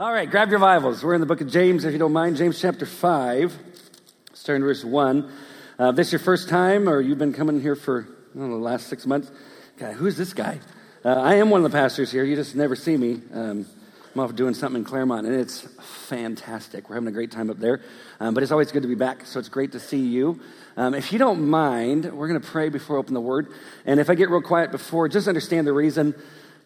All right, grab your Bibles. We're in the book of James, if you don't mind. James chapter 5, starting verse 1. Uh, this is your first time, or you've been coming here for know, the last six months, God, who's this guy? Uh, I am one of the pastors here. You just never see me. Um, I'm off doing something in Claremont, and it's fantastic. We're having a great time up there. Um, but it's always good to be back, so it's great to see you. Um, if you don't mind, we're going to pray before we open the Word. And if I get real quiet before, just understand the reason.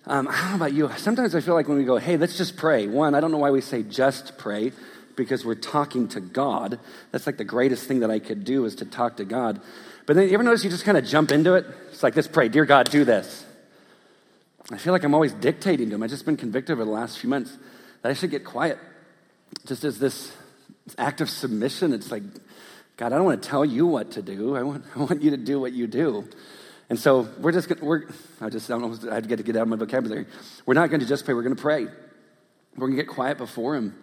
Um, about you. Sometimes I feel like when we go, hey, let's just pray. One, I don't know why we say just pray because we're talking to God. That's like the greatest thing that I could do is to talk to God. But then you ever notice you just kind of jump into it? It's like, let's pray. Dear God, do this. I feel like I'm always dictating to him. I've just been convicted over the last few months that I should get quiet. Just as this act of submission, it's like, God, I don't want to tell you what to do. I want, I want you to do what you do. And so we're just, we're, I just, I don't know, I had to get to get out of my vocabulary. We're not going to just pray, we're going to pray. We're going to get quiet before Him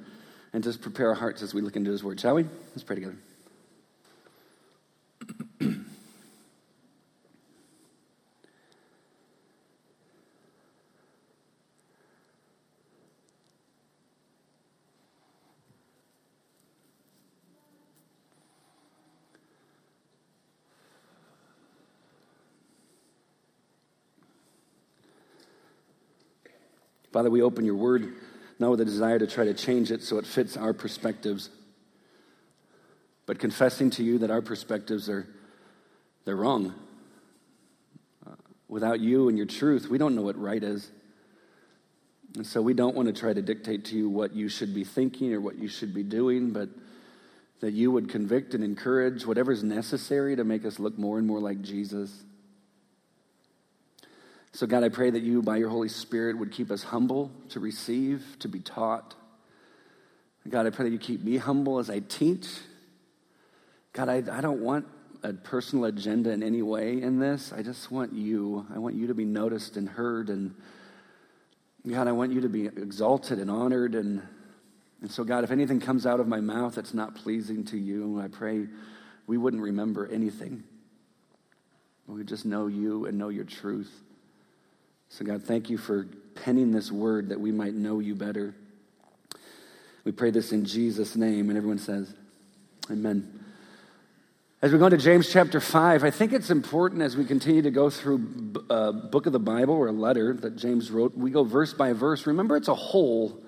and just prepare our hearts as we look into His Word, shall we? Let's pray together. Father, we open your word not with a desire to try to change it so it fits our perspectives, but confessing to you that our perspectives are they're wrong. Uh, without you and your truth, we don't know what right is. And so we don't want to try to dictate to you what you should be thinking or what you should be doing, but that you would convict and encourage whatever's necessary to make us look more and more like Jesus. So, God, I pray that you, by your Holy Spirit, would keep us humble to receive, to be taught. God, I pray that you keep me humble as I teach. God, I, I don't want a personal agenda in any way in this. I just want you. I want you to be noticed and heard. And God, I want you to be exalted and honored. And, and so, God, if anything comes out of my mouth that's not pleasing to you, I pray we wouldn't remember anything. We just know you and know your truth. So, God, thank you for penning this word that we might know you better. We pray this in Jesus' name. And everyone says, Amen. As we go into James chapter 5, I think it's important as we continue to go through a uh, book of the Bible or a letter that James wrote, we go verse by verse. Remember, it's a whole.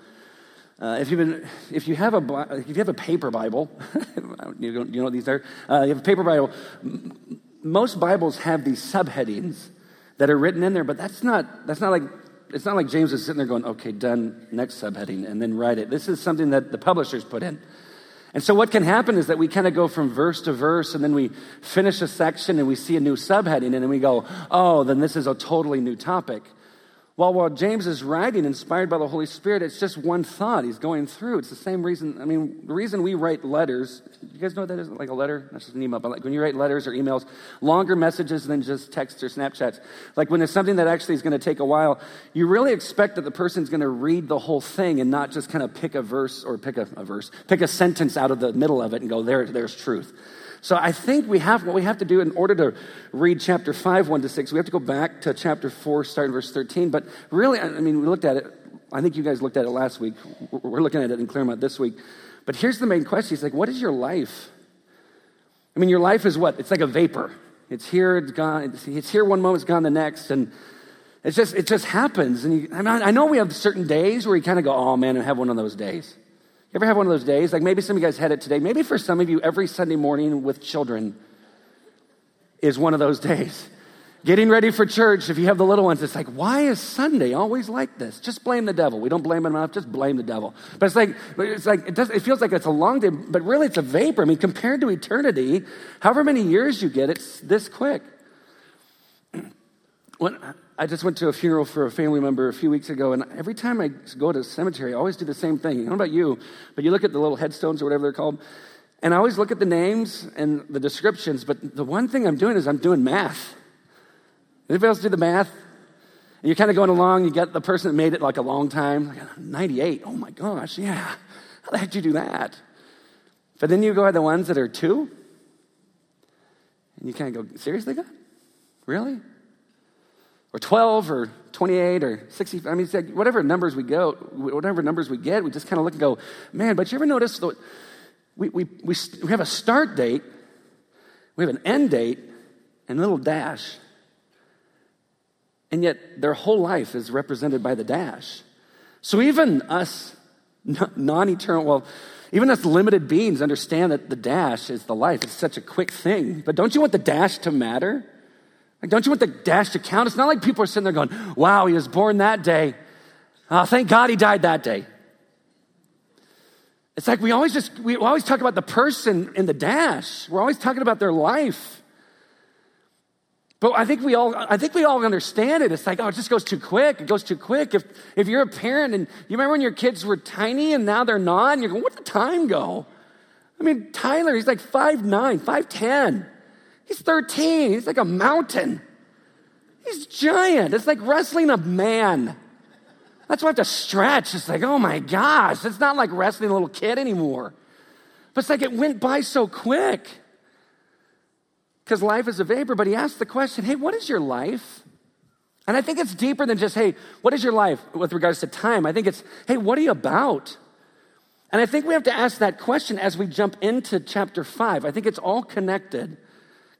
Uh, if, you've been, if, you have a, if you have a paper Bible, you, know what these are? Uh, you have a paper Bible, most Bibles have these subheadings that are written in there, but that's not, that's not like, it's not like James is sitting there going, okay, done, next subheading, and then write it. This is something that the publishers put in. And so what can happen is that we kind of go from verse to verse, and then we finish a section and we see a new subheading, and then we go, oh, then this is a totally new topic. Well, while James is writing, inspired by the Holy Spirit, it's just one thought he's going through. It's the same reason. I mean, the reason we write letters, you guys know what that is? Like a letter? That's just an email. But like when you write letters or emails, longer messages than just texts or Snapchats. Like when there's something that actually is going to take a while, you really expect that the person's going to read the whole thing and not just kind of pick a verse or pick a, a verse, pick a sentence out of the middle of it and go, there, there's truth. So I think we have what we have to do in order to read chapter 5, 1 to 6. We have to go back to chapter 4, starting verse 13. But really, I mean, we looked at it. I think you guys looked at it last week. We're looking at it in Claremont this week. But here's the main question. He's like, what is your life? I mean, your life is what? It's like a vapor. It's here, it's gone. It's here one moment, it's gone the next. And it's just, it just happens. And you, I, mean, I know we have certain days where you kind of go, oh man, I have one of those days. You ever have one of those days? Like maybe some of you guys had it today. Maybe for some of you, every Sunday morning with children is one of those days. Getting ready for church, if you have the little ones, it's like, why is Sunday always like this? Just blame the devil. We don't blame him enough, just blame the devil. But it's like, it's like it, does, it feels like it's a long day, but really it's a vapor. I mean, compared to eternity, however many years you get, it's this quick. When, I just went to a funeral for a family member a few weeks ago, and every time I go to a cemetery, I always do the same thing. I don't know about you, but you look at the little headstones or whatever they're called, and I always look at the names and the descriptions, but the one thing I'm doing is I'm doing math. Anybody else do the math? And you're kind of going along, you get the person that made it like a long time, like 98. Oh my gosh, yeah. How the heck did you do that? But then you go to the ones that are two, and you kind of go, seriously, God? Really? Or 12 or 28 or 60. I mean, like whatever numbers we go, whatever numbers we get, we just kind of look and go, man, but you ever notice that we, we, we, we have a start date, we have an end date, and a little dash. And yet their whole life is represented by the dash. So even us non eternal, well, even us limited beings understand that the dash is the life. It's such a quick thing. But don't you want the dash to matter? Like, don't you want the dash to count? It's not like people are sitting there going, wow, he was born that day. Oh, thank God he died that day. It's like we always just, we always talk about the person in the dash. We're always talking about their life. But I think we all, I think we all understand it. It's like, oh, it just goes too quick. It goes too quick. If, if you're a parent and you remember when your kids were tiny and now they're not, and you're going, where'd the time go? I mean, Tyler, he's like 5'9, 5'10. He's 13. He's like a mountain. He's giant. It's like wrestling a man. That's why I have to stretch. It's like, oh my gosh, it's not like wrestling a little kid anymore. But it's like it went by so quick because life is a vapor. But he asked the question, hey, what is your life? And I think it's deeper than just, hey, what is your life with regards to time? I think it's, hey, what are you about? And I think we have to ask that question as we jump into chapter five. I think it's all connected.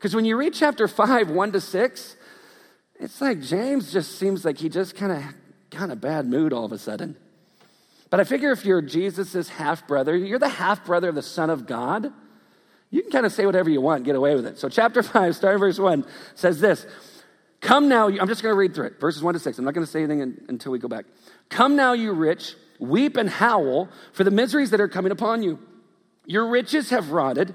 Because when you read chapter 5, 1 to 6, it's like James just seems like he just kind of got a bad mood all of a sudden. But I figure if you're Jesus' half brother, you're the half brother of the Son of God, you can kind of say whatever you want, get away with it. So, chapter 5, starting verse 1, says this Come now, I'm just going to read through it, verses 1 to 6. I'm not going to say anything in, until we go back. Come now, you rich, weep and howl for the miseries that are coming upon you. Your riches have rotted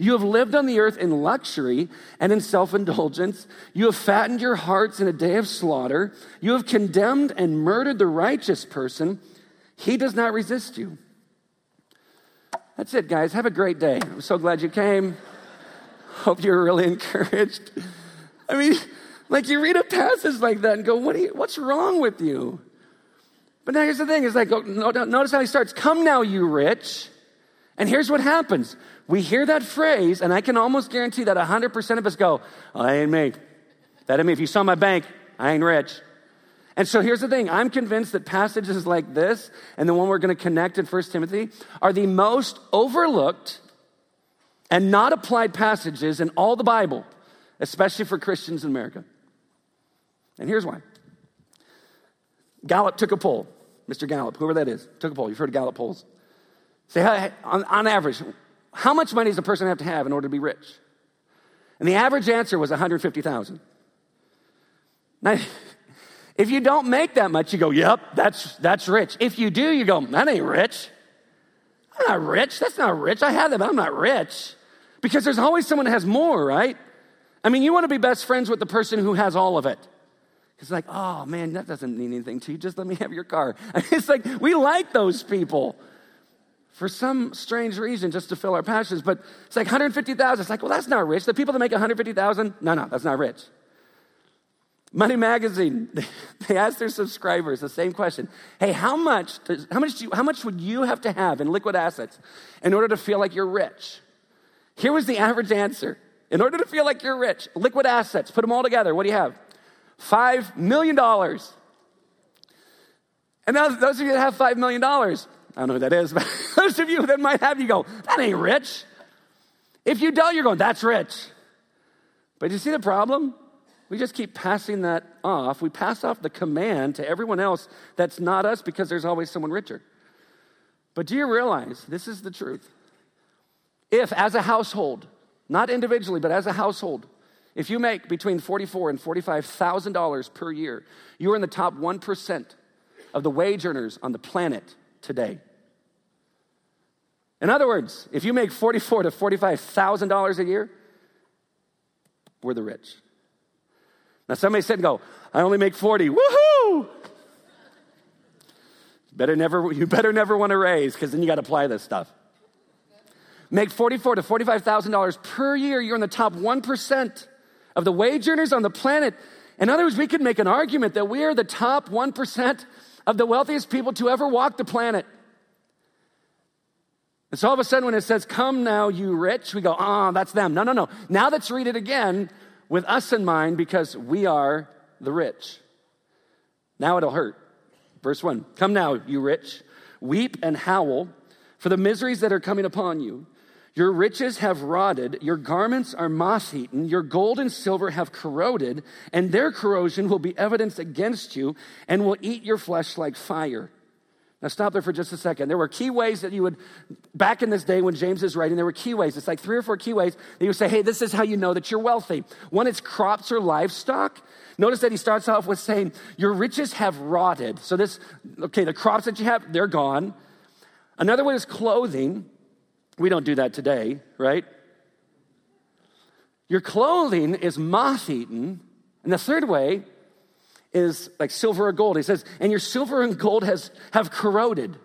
You have lived on the earth in luxury and in self indulgence. You have fattened your hearts in a day of slaughter. You have condemned and murdered the righteous person. He does not resist you. That's it, guys. Have a great day. I'm so glad you came. Hope you're really encouraged. I mean, like you read a passage like that and go, what you, what's wrong with you? But now here's the thing: is like, oh, notice how he starts. Come now, you rich. And here's what happens we hear that phrase, and I can almost guarantee that 100% of us go, oh, that ain't me. That ain't me. If you saw my bank, I ain't rich. And so here's the thing I'm convinced that passages like this and the one we're going to connect in 1 Timothy are the most overlooked and not applied passages in all the Bible, especially for Christians in America. And here's why Gallup took a poll. Mr. Gallup, whoever that is, took a poll. You've heard of Gallup polls. Say, on, on average, how much money does a person have to have in order to be rich? And the average answer was 150,000. Now, if you don't make that much, you go, yep, that's, that's rich. If you do, you go, that ain't rich. I'm not rich. That's not rich. I have that, but I'm not rich. Because there's always someone that has more, right? I mean, you want to be best friends with the person who has all of it. It's like, oh man, that doesn't mean anything to you. Just let me have your car. It's like, we like those people for some strange reason just to fill our passions. But it's like 150,000. It's like, well, that's not rich. The people that make 150,000, no, no, that's not rich. Money Magazine, they asked their subscribers the same question. Hey, how much, does, how, much do you, how much would you have to have in liquid assets in order to feel like you're rich? Here was the average answer. In order to feel like you're rich, liquid assets, put them all together, what do you have? $5 million. And now, those of you that have $5 million, I don't know who that is, but those of you that might have, you go, that ain't rich. If you don't, you're going, that's rich. But you see the problem? We just keep passing that off. We pass off the command to everyone else that's not us because there's always someone richer. But do you realize this is the truth? If, as a household, not individually, but as a household, if you make between forty-four and forty-five thousand dollars per year, you are in the top one percent of the wage earners on the planet today. In other words, if you make forty-four to forty-five thousand dollars a year, we're the rich. Now somebody said go, I only make 40. Woohoo! Better never, you better never want to raise because then you got to apply this stuff. make 44 to $45,000 per year, you're in the top 1% of the wage earners on the planet. In other words, we could make an argument that we are the top 1% of the wealthiest people to ever walk the planet. And so all of a sudden, when it says, Come now, you rich, we go, Ah, oh, that's them. No, no, no. Now let's read it again with us in mind because we are the rich. Now it'll hurt. Verse 1 Come now, you rich, weep and howl for the miseries that are coming upon you. Your riches have rotted, your garments are moth eaten, your gold and silver have corroded, and their corrosion will be evidence against you and will eat your flesh like fire. Now, stop there for just a second. There were key ways that you would, back in this day when James is writing, there were key ways. It's like three or four key ways that you would say, hey, this is how you know that you're wealthy. One, it's crops or livestock. Notice that he starts off with saying, Your riches have rotted. So, this, okay, the crops that you have, they're gone. Another one is clothing. We don't do that today, right? Your clothing is moth eaten. And the third way is like silver or gold. He says, and your silver and gold has have corroded.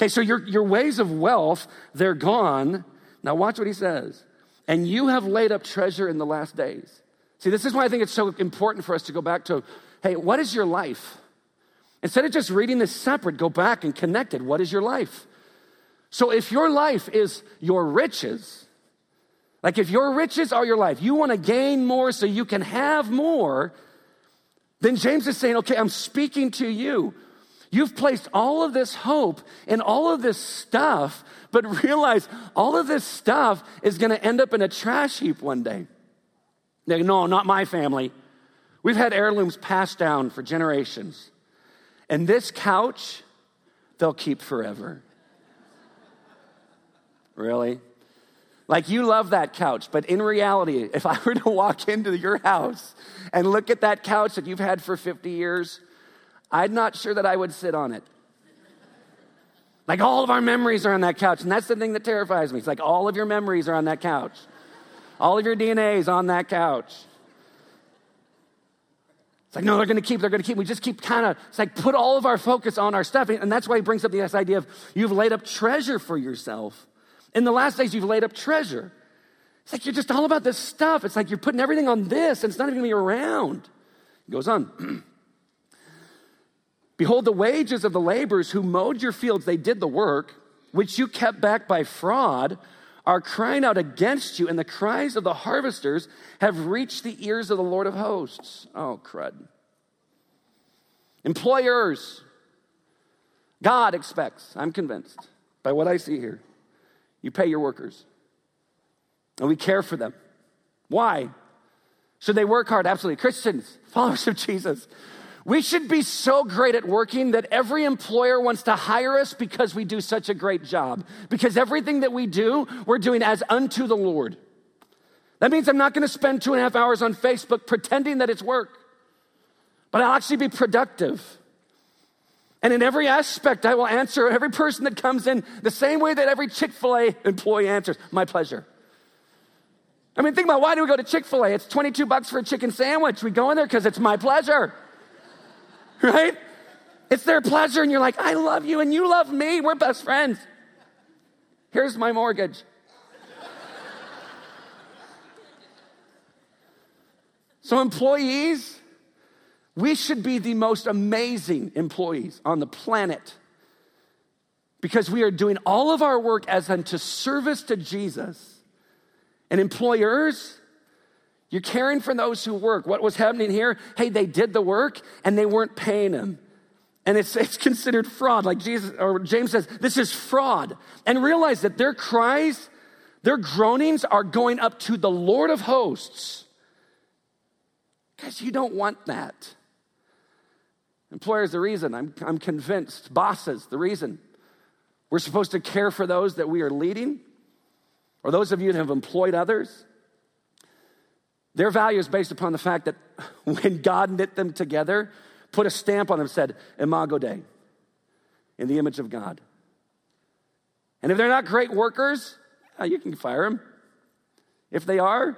Okay, so your, your ways of wealth, they're gone. Now watch what he says. And you have laid up treasure in the last days. See, this is why I think it's so important for us to go back to, hey, what is your life? Instead of just reading this separate, go back and connect it. What is your life? So if your life is your riches, like if your riches are your life, you want to gain more so you can have more, then James is saying, okay, I'm speaking to you. You've placed all of this hope in all of this stuff, but realize all of this stuff is going to end up in a trash heap one day. No, not my family. We've had heirlooms passed down for generations. And this couch, they'll keep forever. Really? Like you love that couch, but in reality, if I were to walk into your house and look at that couch that you've had for 50 years, I'm not sure that I would sit on it. Like all of our memories are on that couch, and that's the thing that terrifies me. It's like all of your memories are on that couch. All of your DNA is on that couch. It's like, no, they're going to keep, they're going to keep. We just keep kind of, it's like put all of our focus on our stuff. And that's why he brings up this idea of you've laid up treasure for yourself. In the last days, you've laid up treasure. It's like you're just all about this stuff. It's like you're putting everything on this, and it's not even going to be around. He goes on. Behold, the wages of the laborers who mowed your fields, they did the work, which you kept back by fraud, are crying out against you, and the cries of the harvesters have reached the ears of the Lord of hosts. Oh, crud. Employers, God expects, I'm convinced, by what I see here, you pay your workers. And we care for them. Why? Should they work hard? Absolutely. Christians, followers of Jesus. We should be so great at working that every employer wants to hire us because we do such a great job. Because everything that we do, we're doing as unto the Lord. That means I'm not going to spend two and a half hours on Facebook pretending that it's work, but I'll actually be productive. And in every aspect, I will answer every person that comes in the same way that every Chick fil A employee answers my pleasure. I mean, think about why do we go to Chick fil A? It's 22 bucks for a chicken sandwich. We go in there because it's my pleasure, right? It's their pleasure, and you're like, I love you, and you love me. We're best friends. Here's my mortgage. so, employees, we should be the most amazing employees on the planet because we are doing all of our work as unto service to Jesus. And employers, you're caring for those who work. What was happening here? Hey, they did the work and they weren't paying them. And it's, it's considered fraud. Like Jesus or James says, this is fraud. And realize that their cries, their groanings are going up to the Lord of hosts. Because you don't want that. Employers, the reason, I'm, I'm convinced. Bosses, the reason. We're supposed to care for those that we are leading, or those of you that have employed others. Their value is based upon the fact that when God knit them together, put a stamp on them, said, Imago Dei, in the image of God. And if they're not great workers, uh, you can fire them. If they are,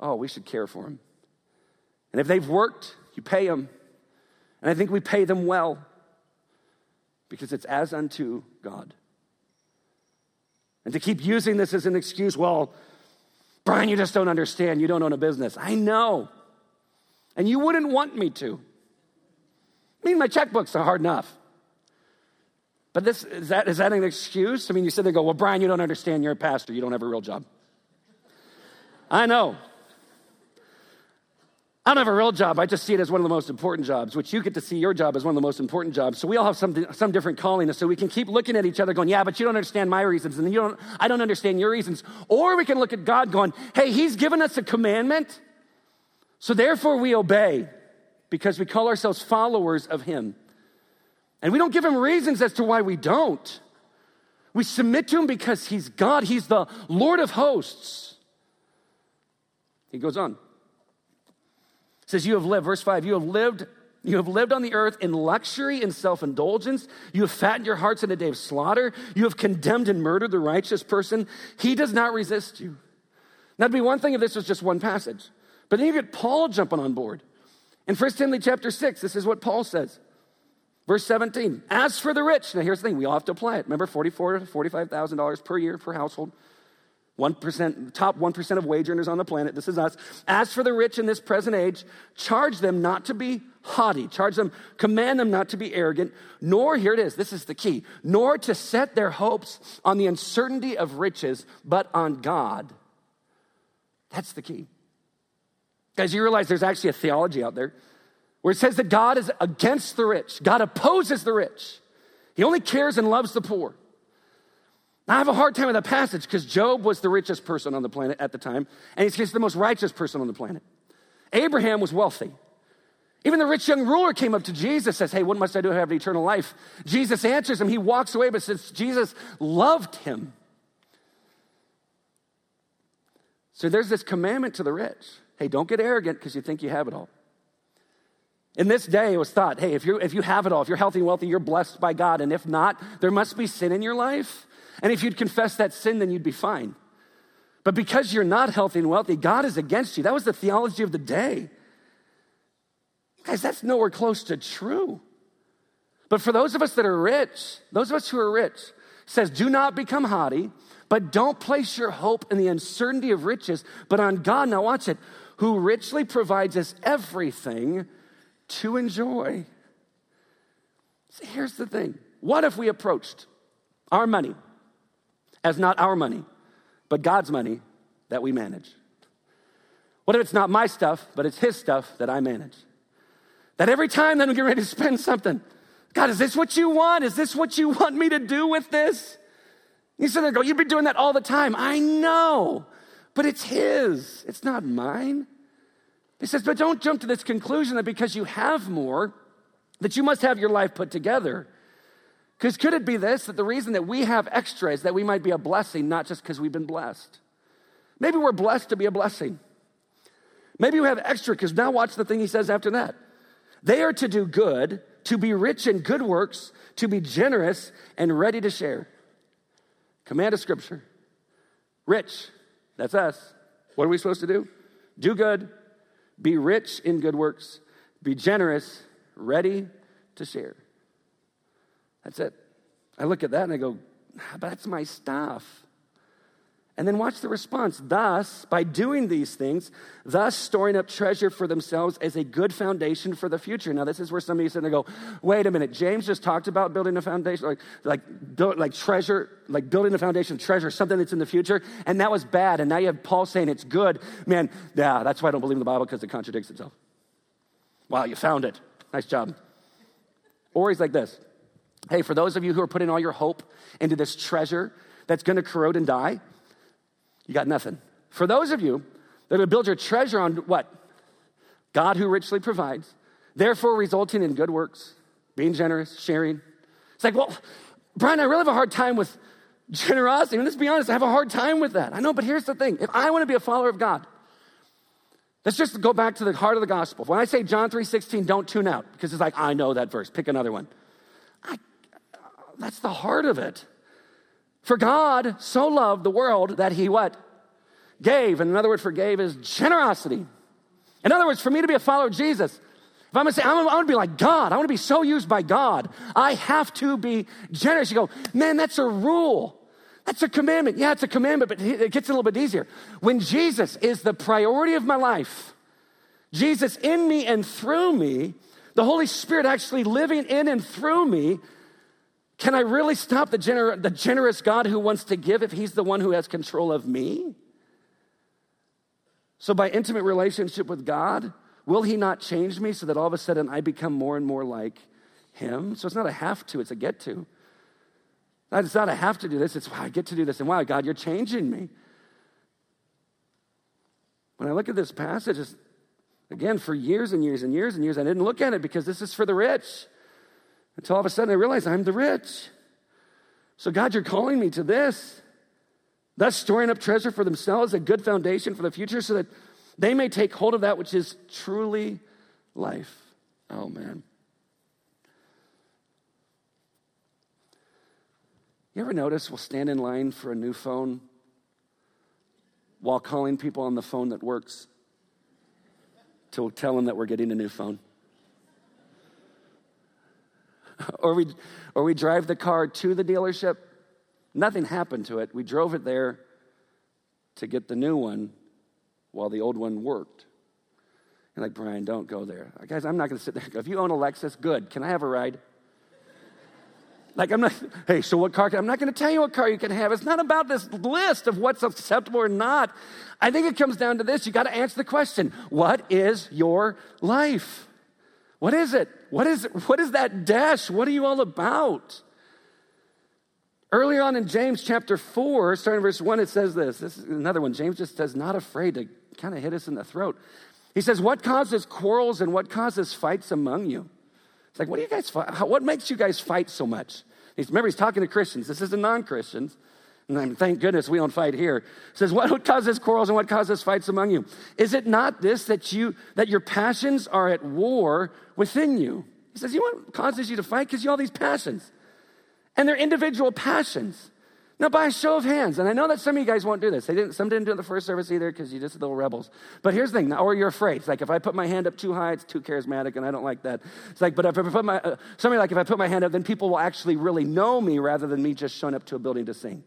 oh, we should care for them. And if they've worked, you pay them. And I think we pay them well because it's as unto God. And to keep using this as an excuse, well, Brian, you just don't understand. You don't own a business. I know. And you wouldn't want me to. I mean, my checkbooks are hard enough. But this, is, that, is that an excuse? I mean, you sit there and go, well, Brian, you don't understand. You're a pastor. You don't have a real job. I know. I don't have a real job. I just see it as one of the most important jobs, which you get to see your job as one of the most important jobs. So we all have some, some different calling, so we can keep looking at each other going, yeah, but you don't understand my reasons, and you don't, I don't understand your reasons. Or we can look at God going, hey, he's given us a commandment, so therefore we obey because we call ourselves followers of him. And we don't give him reasons as to why we don't. We submit to him because he's God, he's the Lord of hosts. He goes on says, You have lived, verse 5, you have lived. You have lived on the earth in luxury and self indulgence. You have fattened your hearts in a day of slaughter. You have condemned and murdered the righteous person. He does not resist you. Now, it'd be one thing if this was just one passage, but then you get Paul jumping on board. In 1 Timothy chapter 6, this is what Paul says. Verse 17, as for the rich, now here's the thing, we all have to apply it. Remember, $44,000 to $45,000 per year per household. 1%, top 1% of wage earners on the planet, this is us. As for the rich in this present age, charge them not to be haughty, charge them, command them not to be arrogant, nor, here it is, this is the key, nor to set their hopes on the uncertainty of riches, but on God. That's the key. Guys, you realize there's actually a theology out there where it says that God is against the rich, God opposes the rich, He only cares and loves the poor. Now, I have a hard time with that passage because Job was the richest person on the planet at the time, and he's the most righteous person on the planet. Abraham was wealthy. Even the rich young ruler came up to Jesus, says, Hey, what must I do to have eternal life? Jesus answers him. He walks away, but says Jesus loved him. So there's this commandment to the rich hey, don't get arrogant because you think you have it all. In this day, it was thought, hey, if, you if you have it all, if you're healthy and wealthy, you're blessed by God. And if not, there must be sin in your life. And if you'd confess that sin, then you'd be fine. But because you're not healthy and wealthy, God is against you. That was the theology of the day. Guys, that's nowhere close to true. But for those of us that are rich, those of us who are rich, says, do not become haughty, but don't place your hope in the uncertainty of riches, but on God. Now watch it, who richly provides us everything to enjoy. See, here's the thing. What if we approached our money as not our money, but God's money that we manage? What if it's not my stuff, but it's His stuff that I manage? That every time that we get ready to spend something, God, is this what you want? Is this what you want me to do with this? You sit there and go, You've been doing that all the time. I know, but it's His, it's not mine. He says, But don't jump to this conclusion that because you have more, that you must have your life put together. Because could it be this that the reason that we have extra is that we might be a blessing, not just because we've been blessed? Maybe we're blessed to be a blessing. Maybe we have extra because now watch the thing he says after that. They are to do good, to be rich in good works, to be generous and ready to share. Command of Scripture. Rich, that's us. What are we supposed to do? Do good, be rich in good works, be generous, ready to share. That's it. I look at that and I go, ah, that's my stuff. And then watch the response. Thus, by doing these things, thus storing up treasure for themselves as a good foundation for the future. Now, this is where some of you sit and go, wait a minute, James just talked about building a foundation, like, like, build, like treasure, like building a foundation, treasure, something that's in the future, and that was bad. And now you have Paul saying it's good. Man, yeah, that's why I don't believe in the Bible because it contradicts itself. Wow, you found it. Nice job. Or he's like this Hey, for those of you who are putting all your hope into this treasure that's going to corrode and die, you got nothing. For those of you that would build your treasure on what? God who richly provides, therefore resulting in good works, being generous, sharing. It's like, well, Brian, I really have a hard time with generosity. Let's be honest, I have a hard time with that. I know, but here's the thing. If I want to be a follower of God, let's just go back to the heart of the gospel. When I say John 3.16, don't tune out, because it's like, I know that verse. Pick another one. I, that's the heart of it. For God so loved the world that he what? Gave. And another word for gave is generosity. In other words, for me to be a follower of Jesus, if I'm gonna say, i'm want to be like God, I want to be so used by God, I have to be generous. You go, man, that's a rule. That's a commandment. Yeah, it's a commandment, but it gets a little bit easier. When Jesus is the priority of my life, Jesus in me and through me, the Holy Spirit actually living in and through me, can I really stop the, gener- the generous God who wants to give if He's the one who has control of me? So, by intimate relationship with God, will He not change me so that all of a sudden I become more and more like Him? So, it's not a have to, it's a get to. It's not a have to do this, it's I get to do this. And wow, God, you're changing me. When I look at this passage, again, for years and years and years and years, I didn't look at it because this is for the rich. Until all of a sudden I realized I'm the rich. So, God, you're calling me to this. Thus, storing up treasure for themselves, a good foundation for the future, so that they may take hold of that which is truly life. Oh, man. You ever notice we'll stand in line for a new phone while calling people on the phone that works to tell them that we're getting a new phone? or, we, or we drive the car to the dealership. Nothing happened to it. We drove it there to get the new one while the old one worked. And like, Brian, don't go there. Guys, I'm not going to sit there. If you own a Lexus, good. Can I have a ride? Like, I'm not, hey, so what car? Can, I'm not going to tell you what car you can have. It's not about this list of what's acceptable or not. I think it comes down to this. You got to answer the question What is your life? What is it? What is, what is that dash? What are you all about? Earlier on in James chapter 4, starting verse 1, it says this. This is another one. James just says, not afraid to kind of hit us in the throat. He says, What causes quarrels and what causes fights among you? It's like, what do you guys fight? What makes you guys fight so much? He's, remember, he's talking to Christians. This isn't non Christians. And I'm, thank goodness we don't fight here. He says, what causes quarrels and what causes fights among you? Is it not this that you that your passions are at war within you? He says, you know what causes you to fight? Because you all these passions. And they're individual passions. Now, by a show of hands, and I know that some of you guys won't do this. They didn't, some didn't do it in the first service either because you're just little rebels. But here's the thing, or you're afraid. It's like if I put my hand up too high, it's too charismatic, and I don't like that. It's like, but if I put my, uh, somebody like if I put my hand up, then people will actually really know me rather than me just showing up to a building to sing.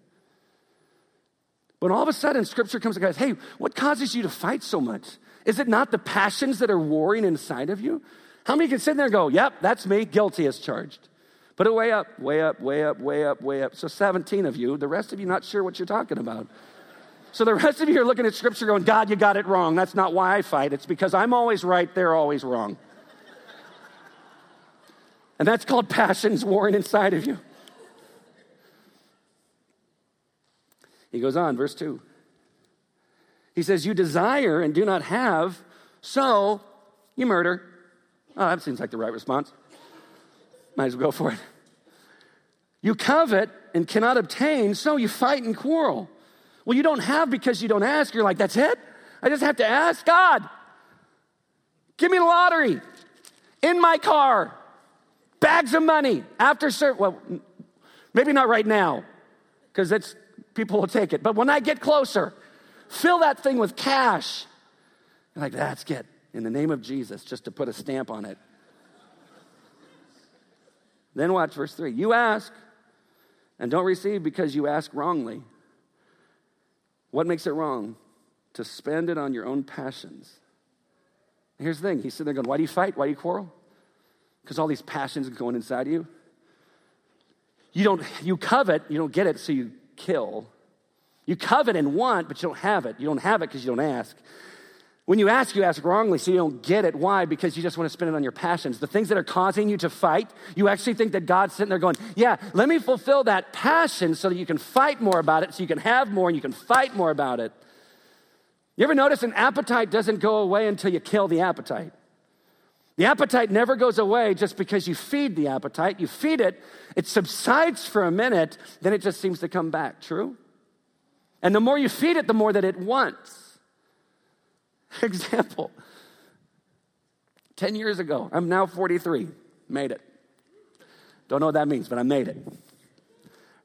But all of a sudden, scripture comes and goes, hey, what causes you to fight so much? Is it not the passions that are warring inside of you? How many can sit there and go, yep, that's me, guilty as charged? Put it way up, way up, way up, way up, way up. So 17 of you, the rest of you not sure what you're talking about. So the rest of you are looking at scripture going, God, you got it wrong. That's not why I fight. It's because I'm always right, they're always wrong. And that's called passions warring inside of you. He goes on, verse 2. He says, You desire and do not have, so you murder. Oh, that seems like the right response. Might as well go for it. You covet and cannot obtain, so you fight and quarrel. Well, you don't have because you don't ask. You're like, that's it? I just have to ask God. Give me the lottery in my car, bags of money after service. Well, maybe not right now, because that's people will take it. But when I get closer, fill that thing with cash. You're like, that's good. In the name of Jesus, just to put a stamp on it. Then watch verse 3. You ask and don't receive because you ask wrongly. What makes it wrong? To spend it on your own passions. Here's the thing. He's sitting there going, Why do you fight? Why do you quarrel? Because all these passions are going inside of you. You don't, you covet, you don't get it, so you kill. You covet and want, but you don't have it. You don't have it because you don't ask. When you ask, you ask wrongly, so you don't get it. Why? Because you just want to spend it on your passions. The things that are causing you to fight, you actually think that God's sitting there going, Yeah, let me fulfill that passion so that you can fight more about it, so you can have more and you can fight more about it. You ever notice an appetite doesn't go away until you kill the appetite? The appetite never goes away just because you feed the appetite. You feed it, it subsides for a minute, then it just seems to come back. True? And the more you feed it, the more that it wants. Example 10 years ago, I'm now 43, made it. Don't know what that means, but I made it.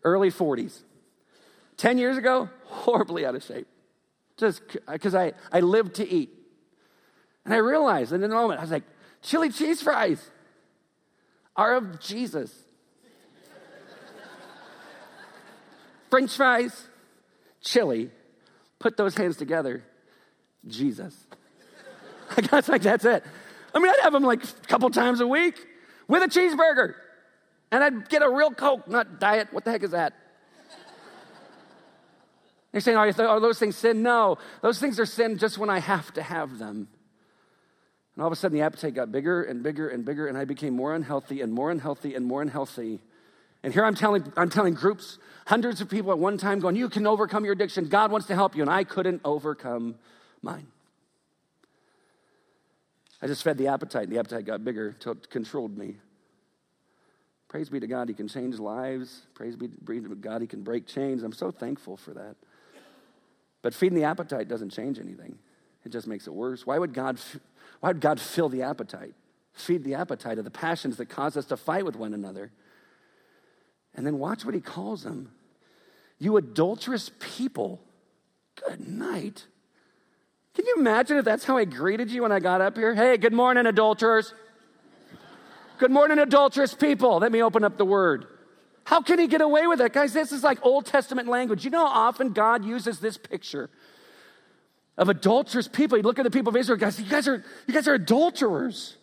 Early 40s. 10 years ago, horribly out of shape. Just because I, I lived to eat. And I realized in the moment, I was like, chili cheese fries are of Jesus. french fries, chili, put those hands together, Jesus. I guess like that's it. I mean, I'd have them like a couple times a week with a cheeseburger. And I'd get a real Coke, not diet. What the heck is that? You're saying, are, are those things sin? No, those things are sin just when I have to have them. And all of a sudden, the appetite got bigger and bigger and bigger, and I became more unhealthy and more unhealthy and more unhealthy. And here I'm telling, I'm telling groups, hundreds of people at one time, going, You can overcome your addiction. God wants to help you. And I couldn't overcome mine. I just fed the appetite, and the appetite got bigger until it controlled me. Praise be to God, He can change lives. Praise be to God, He can break chains. I'm so thankful for that. But feeding the appetite doesn't change anything, it just makes it worse. Why would God, why would God fill the appetite? Feed the appetite of the passions that cause us to fight with one another. And then watch what He calls them. You adulterous people. Good night. Can you imagine if that's how I greeted you when I got up here? Hey, good morning, adulterers. Good morning, adulterous people. Let me open up the word. How can he get away with it? Guys, this is like Old Testament language. You know how often God uses this picture of adulterous people? He'd look at the people of Israel, guys, you guys are, you guys are adulterers.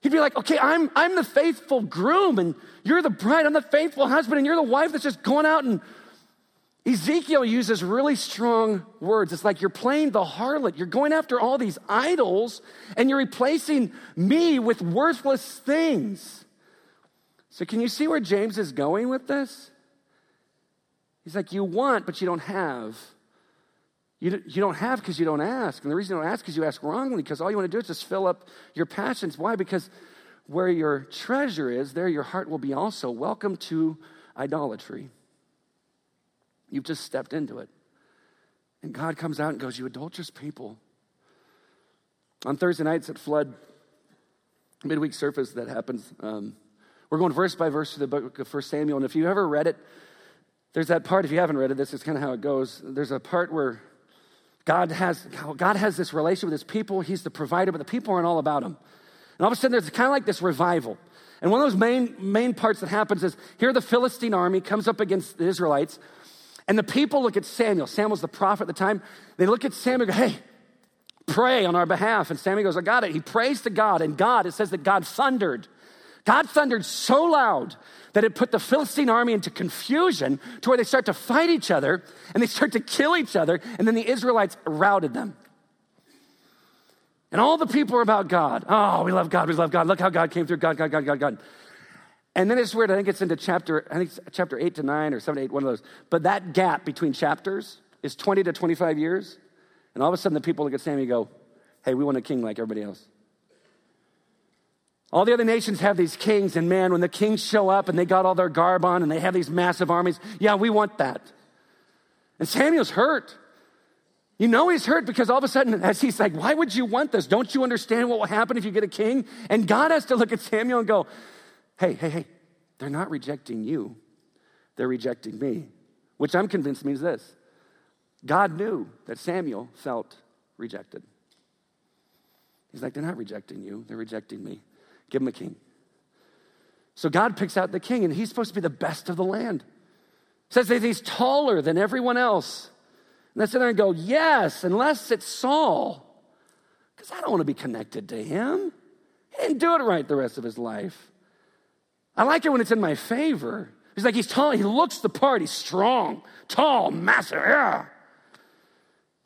He'd be like, okay, I'm, I'm the faithful groom, and you're the bride, I'm the faithful husband, and you're the wife that's just going out and Ezekiel uses really strong words. It's like you're playing the harlot. You're going after all these idols and you're replacing me with worthless things. So, can you see where James is going with this? He's like, You want, but you don't have. You, you don't have because you don't ask. And the reason you don't ask is you ask wrongly because all you want to do is just fill up your passions. Why? Because where your treasure is, there your heart will be also. Welcome to idolatry. You've just stepped into it. And God comes out and goes, You adulterous people. On Thursday nights at Flood, midweek service that happens, um, we're going verse by verse through the book of 1 Samuel. And if you ever read it, there's that part, if you haven't read it, this is kind of how it goes. There's a part where God has, God has this relation with his people. He's the provider, but the people aren't all about him. And all of a sudden, there's kind of like this revival. And one of those main, main parts that happens is here the Philistine army comes up against the Israelites. And the people look at Samuel. Samuel's the prophet at the time. They look at Samuel and go, hey, pray on our behalf. And Samuel goes, I got it. He prays to God. And God, it says that God thundered. God thundered so loud that it put the Philistine army into confusion to where they start to fight each other and they start to kill each other. And then the Israelites routed them. And all the people are about God. Oh, we love God. We love God. Look how God came through. God, God, God, God, God. And then it's weird. I think it's into chapter, I think chapter eight to nine or seven to eight, one of those. But that gap between chapters is 20 to 25 years. And all of a sudden the people look at Samuel and go, hey, we want a king like everybody else. All the other nations have these kings, and man, when the kings show up and they got all their garb on and they have these massive armies, yeah, we want that. And Samuel's hurt. You know he's hurt because all of a sudden, as he's like, why would you want this? Don't you understand what will happen if you get a king? And God has to look at Samuel and go, hey, hey, hey, they're not rejecting you, they're rejecting me, which I'm convinced means this God knew that Samuel felt rejected. He's like, they're not rejecting you, they're rejecting me. Give him a king. So God picks out the king, and he's supposed to be the best of the land. Says that he's taller than everyone else. And I sit there and go, yes, unless it's Saul, because I don't want to be connected to him. He didn't do it right the rest of his life. I like it when it's in my favor. He's like, he's tall, he looks the part, he's strong, tall, massive, yeah.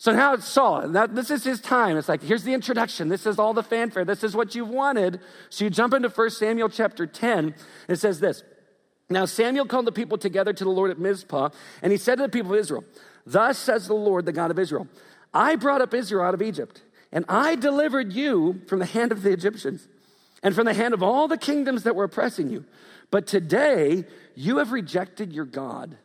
So now it's Saul. Now, this is his time. It's like, here's the introduction. This is all the fanfare. This is what you've wanted. So you jump into 1 Samuel chapter 10. it says this Now Samuel called the people together to the Lord at Mizpah, and he said to the people of Israel, Thus says the Lord, the God of Israel, I brought up Israel out of Egypt, and I delivered you from the hand of the Egyptians and from the hand of all the kingdoms that were oppressing you. But today, you have rejected your God.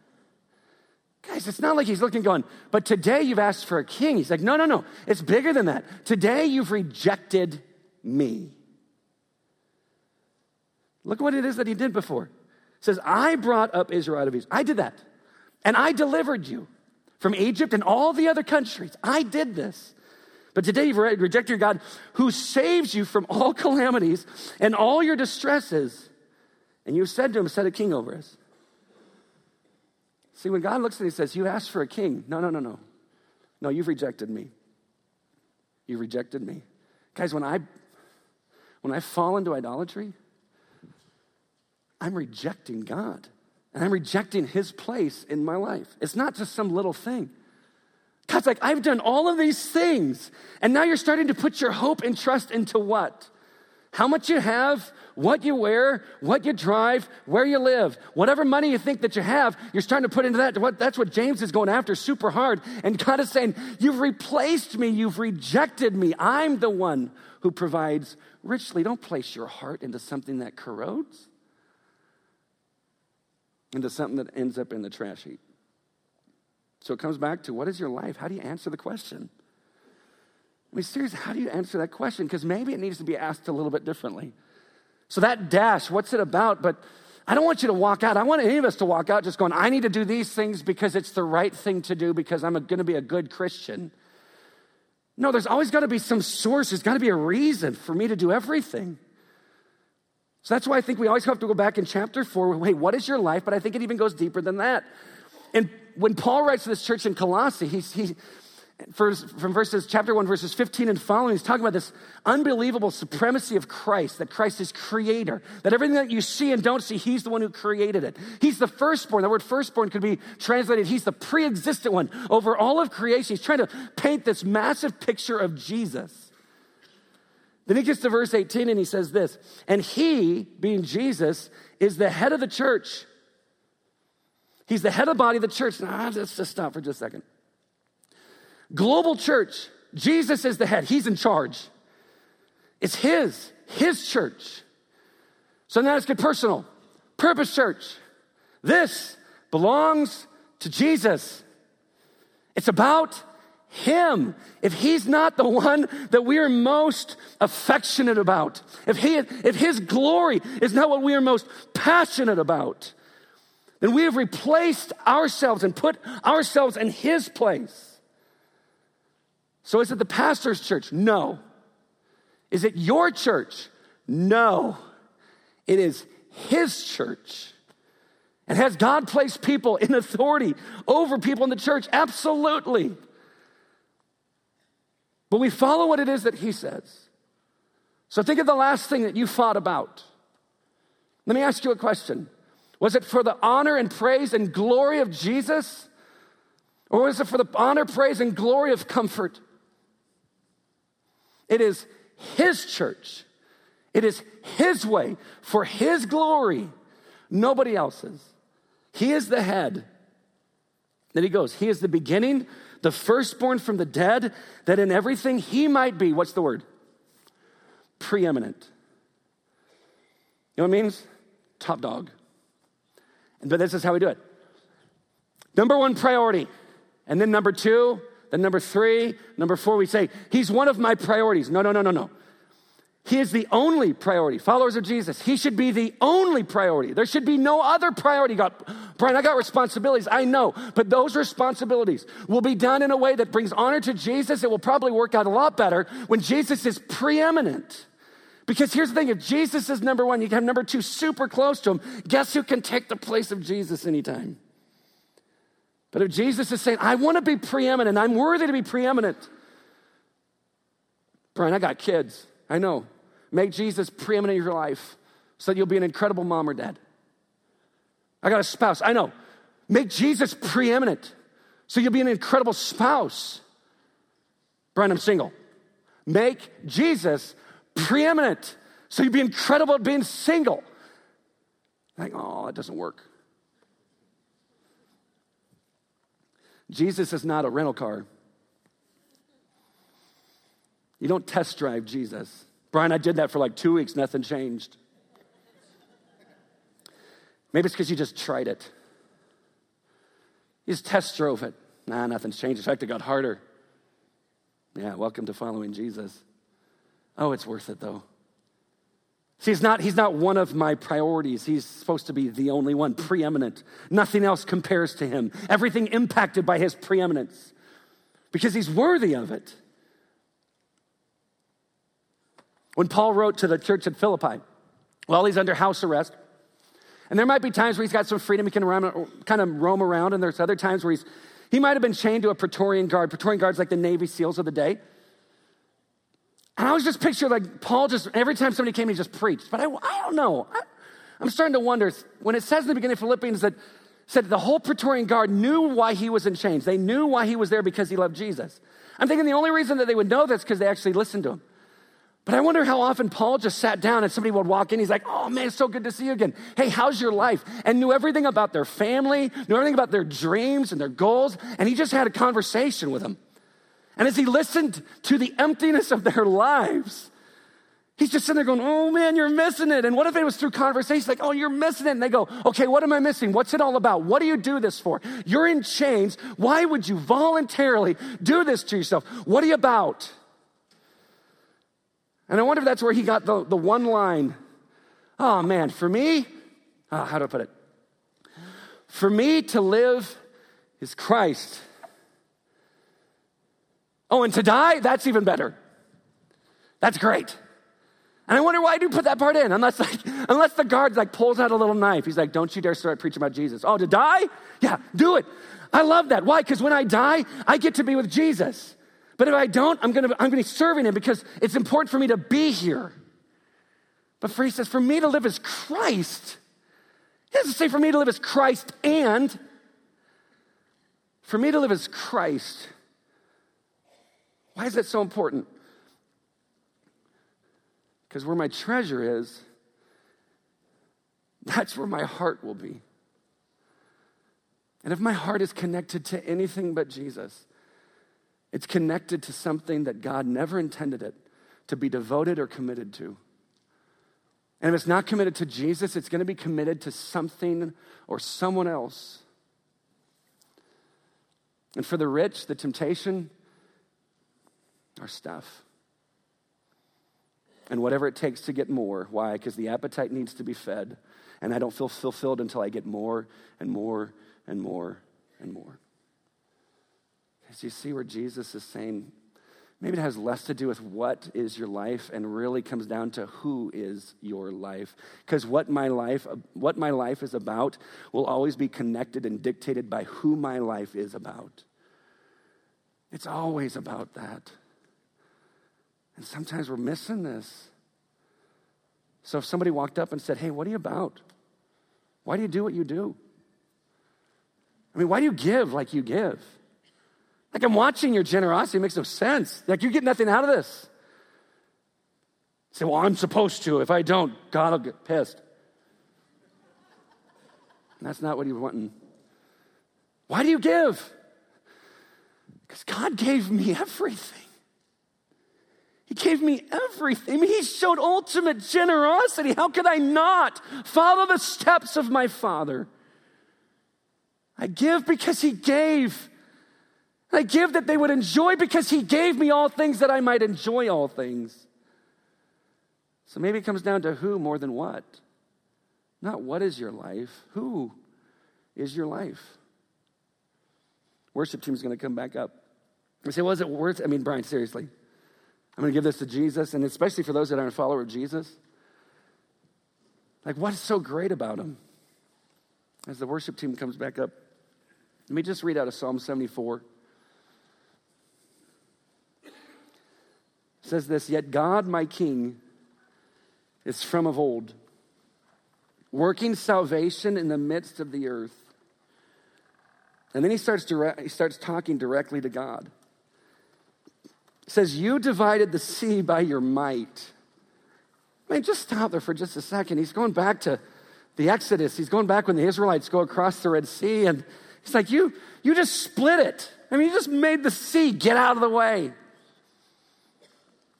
Guys, it's not like he's looking going, but today you've asked for a king. He's like, no, no, no. It's bigger than that. Today you've rejected me. Look what it is that he did before. It says, I brought up Israel out of Egypt. I did that. And I delivered you from Egypt and all the other countries. I did this. But today you've rejected your God who saves you from all calamities and all your distresses. And you said to him, Set a king over us. See, when God looks at it, he says, You asked for a king. No, no, no, no. No, you've rejected me. You rejected me. Guys, when I when I fall into idolatry, I'm rejecting God. And I'm rejecting his place in my life. It's not just some little thing. God's like, I've done all of these things. And now you're starting to put your hope and trust into what? How much you have, what you wear, what you drive, where you live. Whatever money you think that you have, you're starting to put into that. That's what James is going after super hard. And God is saying, You've replaced me, you've rejected me. I'm the one who provides richly. Don't place your heart into something that corrodes, into something that ends up in the trash heap. So it comes back to what is your life? How do you answer the question? I mean, seriously, how do you answer that question? Because maybe it needs to be asked a little bit differently. So, that dash, what's it about? But I don't want you to walk out. I want any of us to walk out just going, I need to do these things because it's the right thing to do because I'm going to be a good Christian. No, there's always got to be some source. There's got to be a reason for me to do everything. So that's why I think we always have to go back in chapter four. Wait, what is your life? But I think it even goes deeper than that. And when Paul writes to this church in Colossae, he's, from verses chapter 1 verses 15 and following he's talking about this unbelievable supremacy of christ that christ is creator that everything that you see and don't see he's the one who created it. He's the firstborn. The word firstborn could be translated he's the pre-existent one over all of creation. He's trying to paint this massive picture of jesus. Then he gets to verse 18 and he says this and he being jesus is the head of the church. He's the head of the body of the church. Now, let's just stop for just a second. Global church, Jesus is the head, He's in charge. It's His, His church. So now let's get personal. Purpose Church. This belongs to Jesus. It's about him. If he's not the one that we are most affectionate about, if, he, if his glory is not what we are most passionate about, then we have replaced ourselves and put ourselves in his place. So is it the pastor's church? No. Is it your church? No. It is his church. And has God placed people in authority over people in the church? Absolutely. But we follow what it is that he says. So think of the last thing that you fought about. Let me ask you a question. Was it for the honor and praise and glory of Jesus? Or was it for the honor, praise, and glory of comfort? It is His church. It is His way for His glory, nobody else's. He is the head. Then he goes, He is the beginning, the firstborn from the dead, that in everything He might be, what's the word? Preeminent. You know what it means? Top dog. But this is how we do it. Number one priority, and then number two, then number three, number four, we say, He's one of my priorities. No, no, no, no, no. He is the only priority. Followers of Jesus, He should be the only priority. There should be no other priority. God, Brian, I got responsibilities. I know, but those responsibilities will be done in a way that brings honor to Jesus. It will probably work out a lot better when Jesus is preeminent. Because here's the thing if Jesus is number one, you have number two super close to him, guess who can take the place of Jesus anytime? But if Jesus is saying, I want to be preeminent, I'm worthy to be preeminent. Brian, I got kids. I know. Make Jesus preeminent in your life so that you'll be an incredible mom or dad. I got a spouse. I know. Make Jesus preeminent so you'll be an incredible spouse. Brian, I'm single. Make Jesus preeminent. So you'd be incredible at being single. Like, oh, it doesn't work. Jesus is not a rental car. You don't test drive Jesus. Brian, I did that for like two weeks, nothing changed. Maybe it's because you just tried it. You just test drove it. Nah, nothing's changed. In fact, it got harder. Yeah, welcome to following Jesus. Oh, it's worth it though. See, he's not, he's not one of my priorities. He's supposed to be the only one, preeminent. Nothing else compares to him. Everything impacted by his preeminence because he's worthy of it. When Paul wrote to the church at Philippi, while he's under house arrest, And there might be times where he's got some freedom, he can kind of roam around, and there's other times where he's, he might have been chained to a Praetorian guard. Praetorian guard's like the Navy SEALs of the day. And I was just picturing like Paul just, every time somebody came, he just preached. But I, I don't know. I, I'm starting to wonder when it says in the beginning of Philippians that said the whole Praetorian Guard knew why he was in chains. They knew why he was there because he loved Jesus. I'm thinking the only reason that they would know this because they actually listened to him. But I wonder how often Paul just sat down and somebody would walk in. He's like, Oh man, it's so good to see you again. Hey, how's your life? And knew everything about their family, knew everything about their dreams and their goals. And he just had a conversation with them. And as he listened to the emptiness of their lives, He's just sitting there going, Oh man, you're missing it. And what if it was through conversation? Like, Oh, you're missing it. And they go, Okay, what am I missing? What's it all about? What do you do this for? You're in chains. Why would you voluntarily do this to yourself? What are you about? And I wonder if that's where he got the, the one line. Oh man, for me, oh, how do I put it? For me to live is Christ. Oh, and to die, that's even better. That's great. And I wonder why I do put that part in, unless like, unless the guard like pulls out a little knife. He's like, don't you dare start preaching about Jesus. Oh, to die? Yeah, do it. I love that. Why? Because when I die, I get to be with Jesus. But if I don't, I'm gonna, I'm gonna be serving him because it's important for me to be here. But for he says, for me to live as Christ. He doesn't say for me to live as Christ and for me to live as Christ. Why is that so important? Because where my treasure is, that's where my heart will be. And if my heart is connected to anything but Jesus, it's connected to something that God never intended it to be devoted or committed to. And if it's not committed to Jesus, it's going to be committed to something or someone else. And for the rich, the temptation are stuff and whatever it takes to get more. Why? Because the appetite needs to be fed. And I don't feel fulfilled until I get more and more and more and more. As you see where Jesus is saying, maybe it has less to do with what is your life and really comes down to who is your life. Because what my life, what my life is about will always be connected and dictated by who my life is about. It's always about that. And sometimes we're missing this. So if somebody walked up and said, Hey, what are you about? Why do you do what you do? I mean, why do you give like you give? Like I'm watching your generosity, it makes no sense. Like you get nothing out of this. Say, well, I'm supposed to. If I don't, God will get pissed. And that's not what he's wanting. Why do you give? Because God gave me everything. He gave me everything. I mean, he showed ultimate generosity. How could I not follow the steps of my Father? I give because he gave. I give that they would enjoy because he gave me all things that I might enjoy all things. So maybe it comes down to who more than what. Not what is your life, who is your life. Worship team is going to come back up. We say, was it worth? I mean, Brian, seriously. I'm going to give this to Jesus, and especially for those that aren't a follower of Jesus. Like, what is so great about him? As the worship team comes back up, let me just read out of Psalm 74. It says this Yet God, my King, is from of old, working salvation in the midst of the earth. And then he starts, direct, he starts talking directly to God says, You divided the sea by your might. I mean, just stop there for just a second. He's going back to the Exodus. He's going back when the Israelites go across the Red Sea, and he's like, You, you just split it. I mean, you just made the sea get out of the way.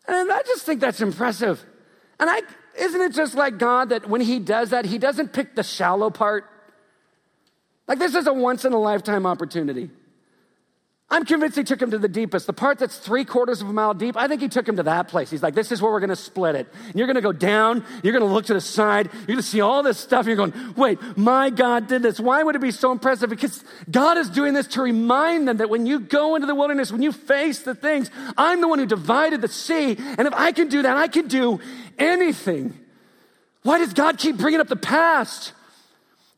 And I just think that's impressive. And I, isn't it just like God that when He does that, He doesn't pick the shallow part? Like, this is a once in a lifetime opportunity. I'm convinced he took him to the deepest. The part that's three quarters of a mile deep, I think he took him to that place. He's like, this is where we're going to split it. And you're going to go down. You're going to look to the side. You're going to see all this stuff. You're going, wait, my God did this. Why would it be so impressive? Because God is doing this to remind them that when you go into the wilderness, when you face the things, I'm the one who divided the sea. And if I can do that, I can do anything. Why does God keep bringing up the past?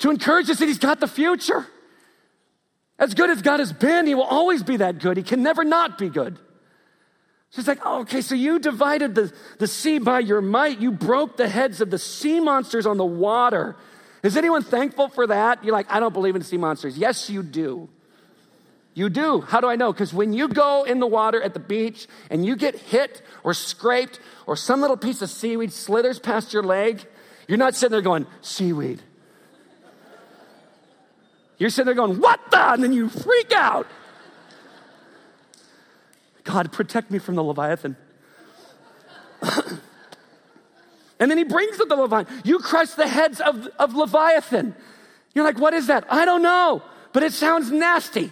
to encourage us that He's got the future. As good as God has been, He will always be that good. He can never not be good. She's like, oh, okay, so you divided the, the sea by your might. You broke the heads of the sea monsters on the water. Is anyone thankful for that? You're like, I don't believe in sea monsters. Yes, you do. You do. How do I know? Because when you go in the water at the beach and you get hit or scraped or some little piece of seaweed slithers past your leg, you're not sitting there going, seaweed. You're sitting there going, what the? And then you freak out. God, protect me from the Leviathan. and then he brings up the Leviathan. You crush the heads of, of Leviathan. You're like, what is that? I don't know, but it sounds nasty.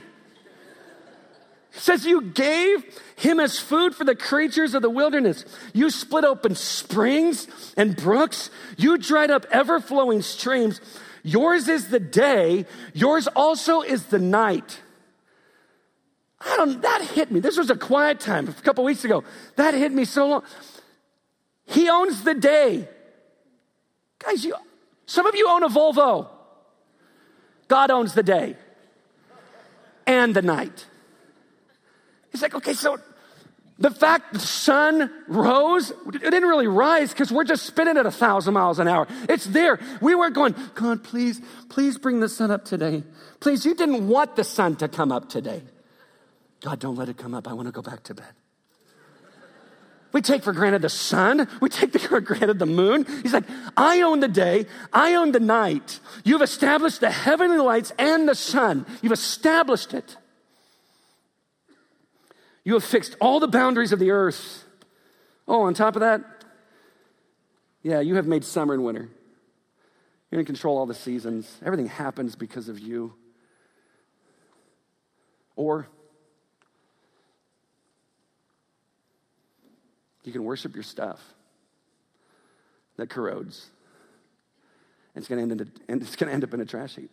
It says you gave him as food for the creatures of the wilderness. You split open springs and brooks. You dried up ever flowing streams. Yours is the day. Yours also is the night. I don't, that hit me. This was a quiet time a couple weeks ago. That hit me so long. He owns the day. Guys, you, some of you own a Volvo. God owns the day and the night. He's like, okay, so the fact the sun rose, it didn't really rise because we're just spinning at a thousand miles an hour. It's there. We weren't going, God, please, please bring the sun up today. Please, you didn't want the sun to come up today. God, don't let it come up. I want to go back to bed. We take for granted the sun. We take for granted the moon. He's like, I own the day. I own the night. You've established the heavenly lights and the sun. You've established it. You have fixed all the boundaries of the earth. Oh, on top of that, yeah, you have made summer and winter. You're in control all the seasons. Everything happens because of you. Or You can worship your stuff that corrodes. And it's going to end, in a, it's going to end up in a trash heap.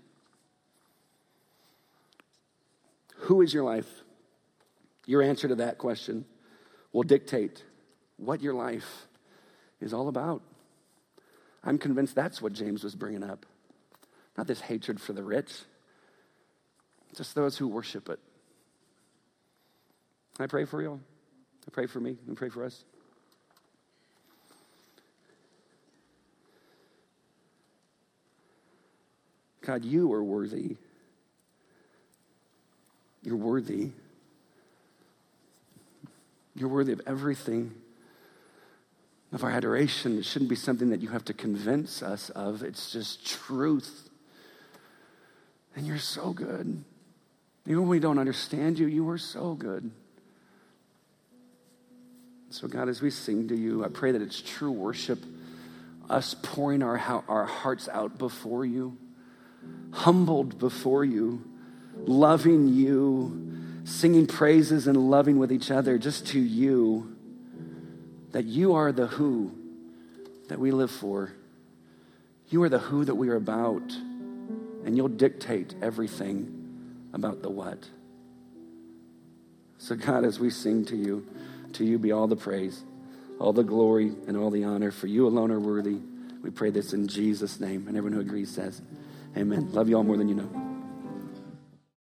Who is your life? Your answer to that question will dictate what your life is all about. I'm convinced that's what James was bringing up. Not this hatred for the rich, just those who worship it. I pray for you. I pray for me. I pray for us. God, you are worthy. You're worthy. You're worthy of everything of our adoration. It shouldn't be something that you have to convince us of, it's just truth. And you're so good. Even when we don't understand you, you are so good. So, God, as we sing to you, I pray that it's true worship, us pouring our, our hearts out before you humbled before you, loving you, singing praises and loving with each other just to you, that you are the who that we live for. You are the who that we are about, and you'll dictate everything about the what. So, God, as we sing to you, to you be all the praise, all the glory, and all the honor, for you alone are worthy. We pray this in Jesus' name. And everyone who agrees says, Amen. Love you all more than you know.